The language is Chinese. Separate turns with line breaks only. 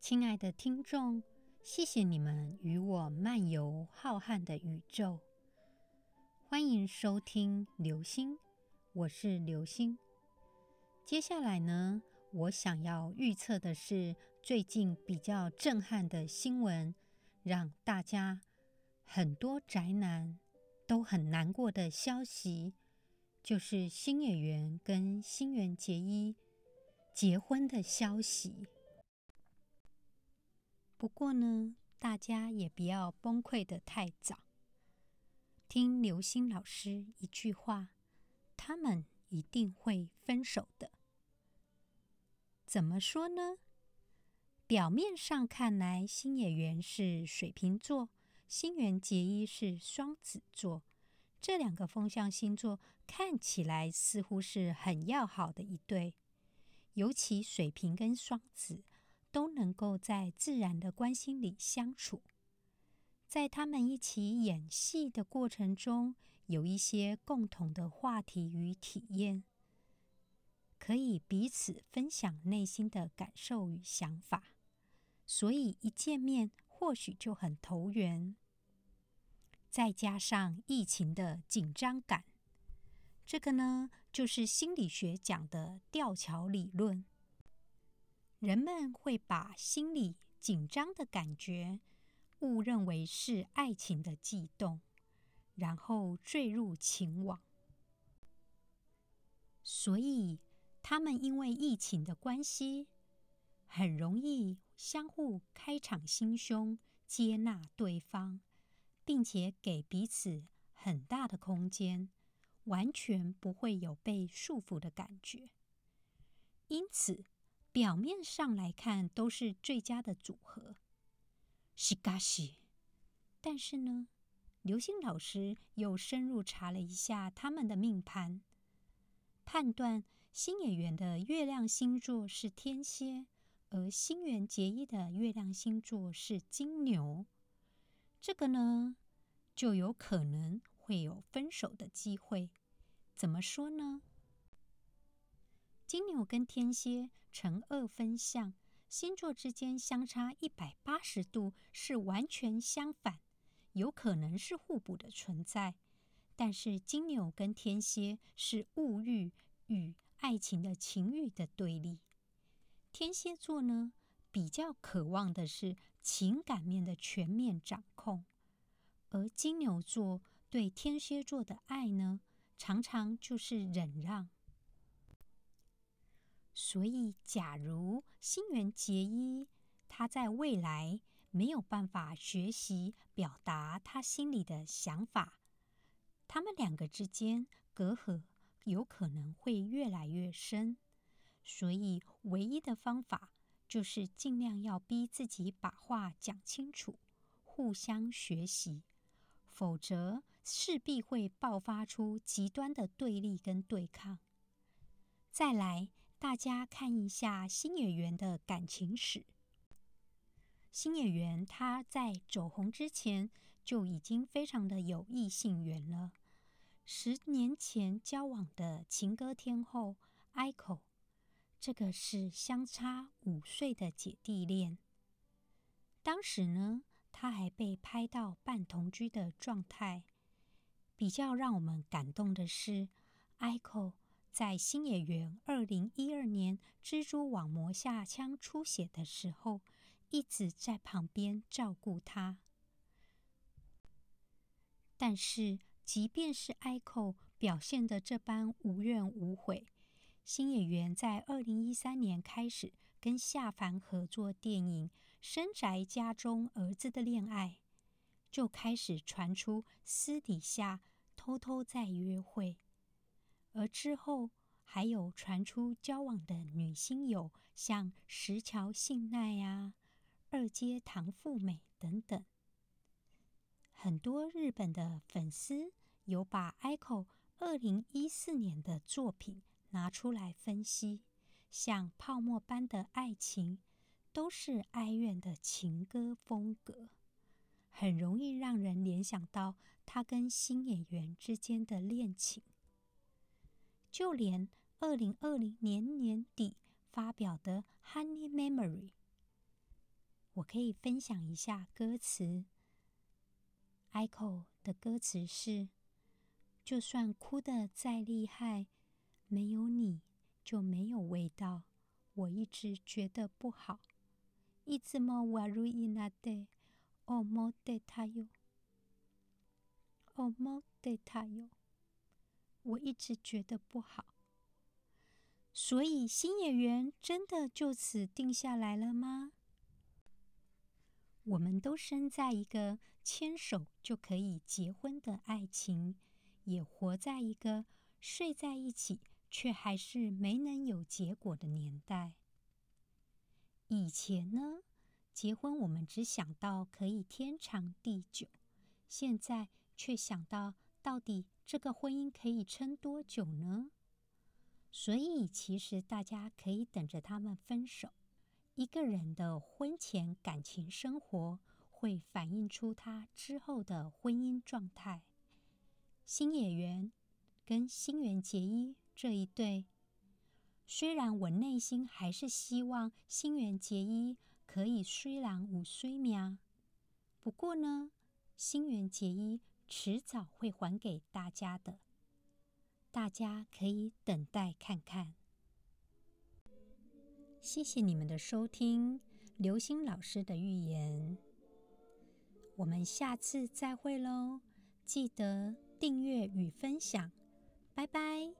亲爱的听众，谢谢你们与我漫游浩瀚的宇宙。欢迎收听流星，我是流星。接下来呢，我想要预测的是最近比较震撼的新闻，让大家很多宅男都很难过的消息，就是新演员跟新垣结衣结婚的消息。不过呢，大家也不要崩溃的太早。听刘星老师一句话，他们一定会分手的。怎么说呢？表面上看来，新演员是水瓶座，新垣结衣是双子座，这两个风象星座看起来似乎是很要好的一对，尤其水瓶跟双子。都能够在自然的关心里相处，在他们一起演戏的过程中，有一些共同的话题与体验，可以彼此分享内心的感受与想法，所以一见面或许就很投缘。再加上疫情的紧张感，这个呢，就是心理学讲的吊桥理论。人们会把心里紧张的感觉误认为是爱情的悸动，然后坠入情网。所以，他们因为疫情的关系，很容易相互开敞心胸，接纳对方，并且给彼此很大的空间，完全不会有被束缚的感觉。因此。表面上来看都是最佳的组合，是嘎西。但是呢，刘星老师又深入查了一下他们的命盘，判断新演员的月亮星座是天蝎，而新垣结衣的月亮星座是金牛。这个呢，就有可能会有分手的机会。怎么说呢？金牛跟天蝎成二分相，星座之间相差一百八十度，是完全相反，有可能是互补的存在。但是金牛跟天蝎是物欲与爱情的情欲的对立，天蝎座呢比较渴望的是情感面的全面掌控，而金牛座对天蝎座的爱呢，常常就是忍让。所以，假如新垣结衣他在未来没有办法学习表达他心里的想法，他们两个之间隔阂有可能会越来越深。所以，唯一的方法就是尽量要逼自己把话讲清楚，互相学习，否则势必会爆发出极端的对立跟对抗。再来。大家看一下新演员的感情史。新演员他在走红之前就已经非常的有异性缘了。十年前交往的情歌天后 Aiko，这个是相差五岁的姐弟恋。当时呢，他还被拍到半同居的状态。比较让我们感动的是，Aiko。在新演员二零一二年蜘蛛网膜下腔出血的时候，一直在旁边照顾他。但是，即便是 ICO 表现的这般无怨无悔，新演员在二零一三年开始跟夏凡合作电影《深宅家中儿子的恋爱》，就开始传出私底下偷偷在约会。而之后还有传出交往的女星有，像石桥信奈呀、二阶堂富美等等。很多日本的粉丝有把 ICO 二零一四年的作品拿出来分析，像泡沫般的爱情，都是哀怨的情歌风格，很容易让人联想到他跟新演员之间的恋情。就连二零二零年年底发表的《Honey Memory》， 我可以分享一下歌词。Echo 的歌词是：就算哭得再厉害，没有你就没有味道。我一直觉得不好。いつも悪いなって思ってたよ。思ってたよ。 我一直觉得不好。所以新演员真的就此定下来了吗？我们都生在一个牵手就可以结婚的爱情，也活在一个睡在一起却还是没能有结果的年代。以前呢，结婚我们只想到可以天长地久，现在却想到到底这个婚姻可以撑多久呢？所以其实大家可以等着他们分手。一个人的婚前感情生活会反映出他之后的婚姻状态。新演员跟新垣结衣这一对。虽然我内心还是希望新垣结衣可以虽然无虽命，不过呢，新垣结衣迟早会还给大家的，大家可以等待看看。谢谢你们的收听，刘星老师的预言，我们下次再会喽！记得订阅与分享，拜拜。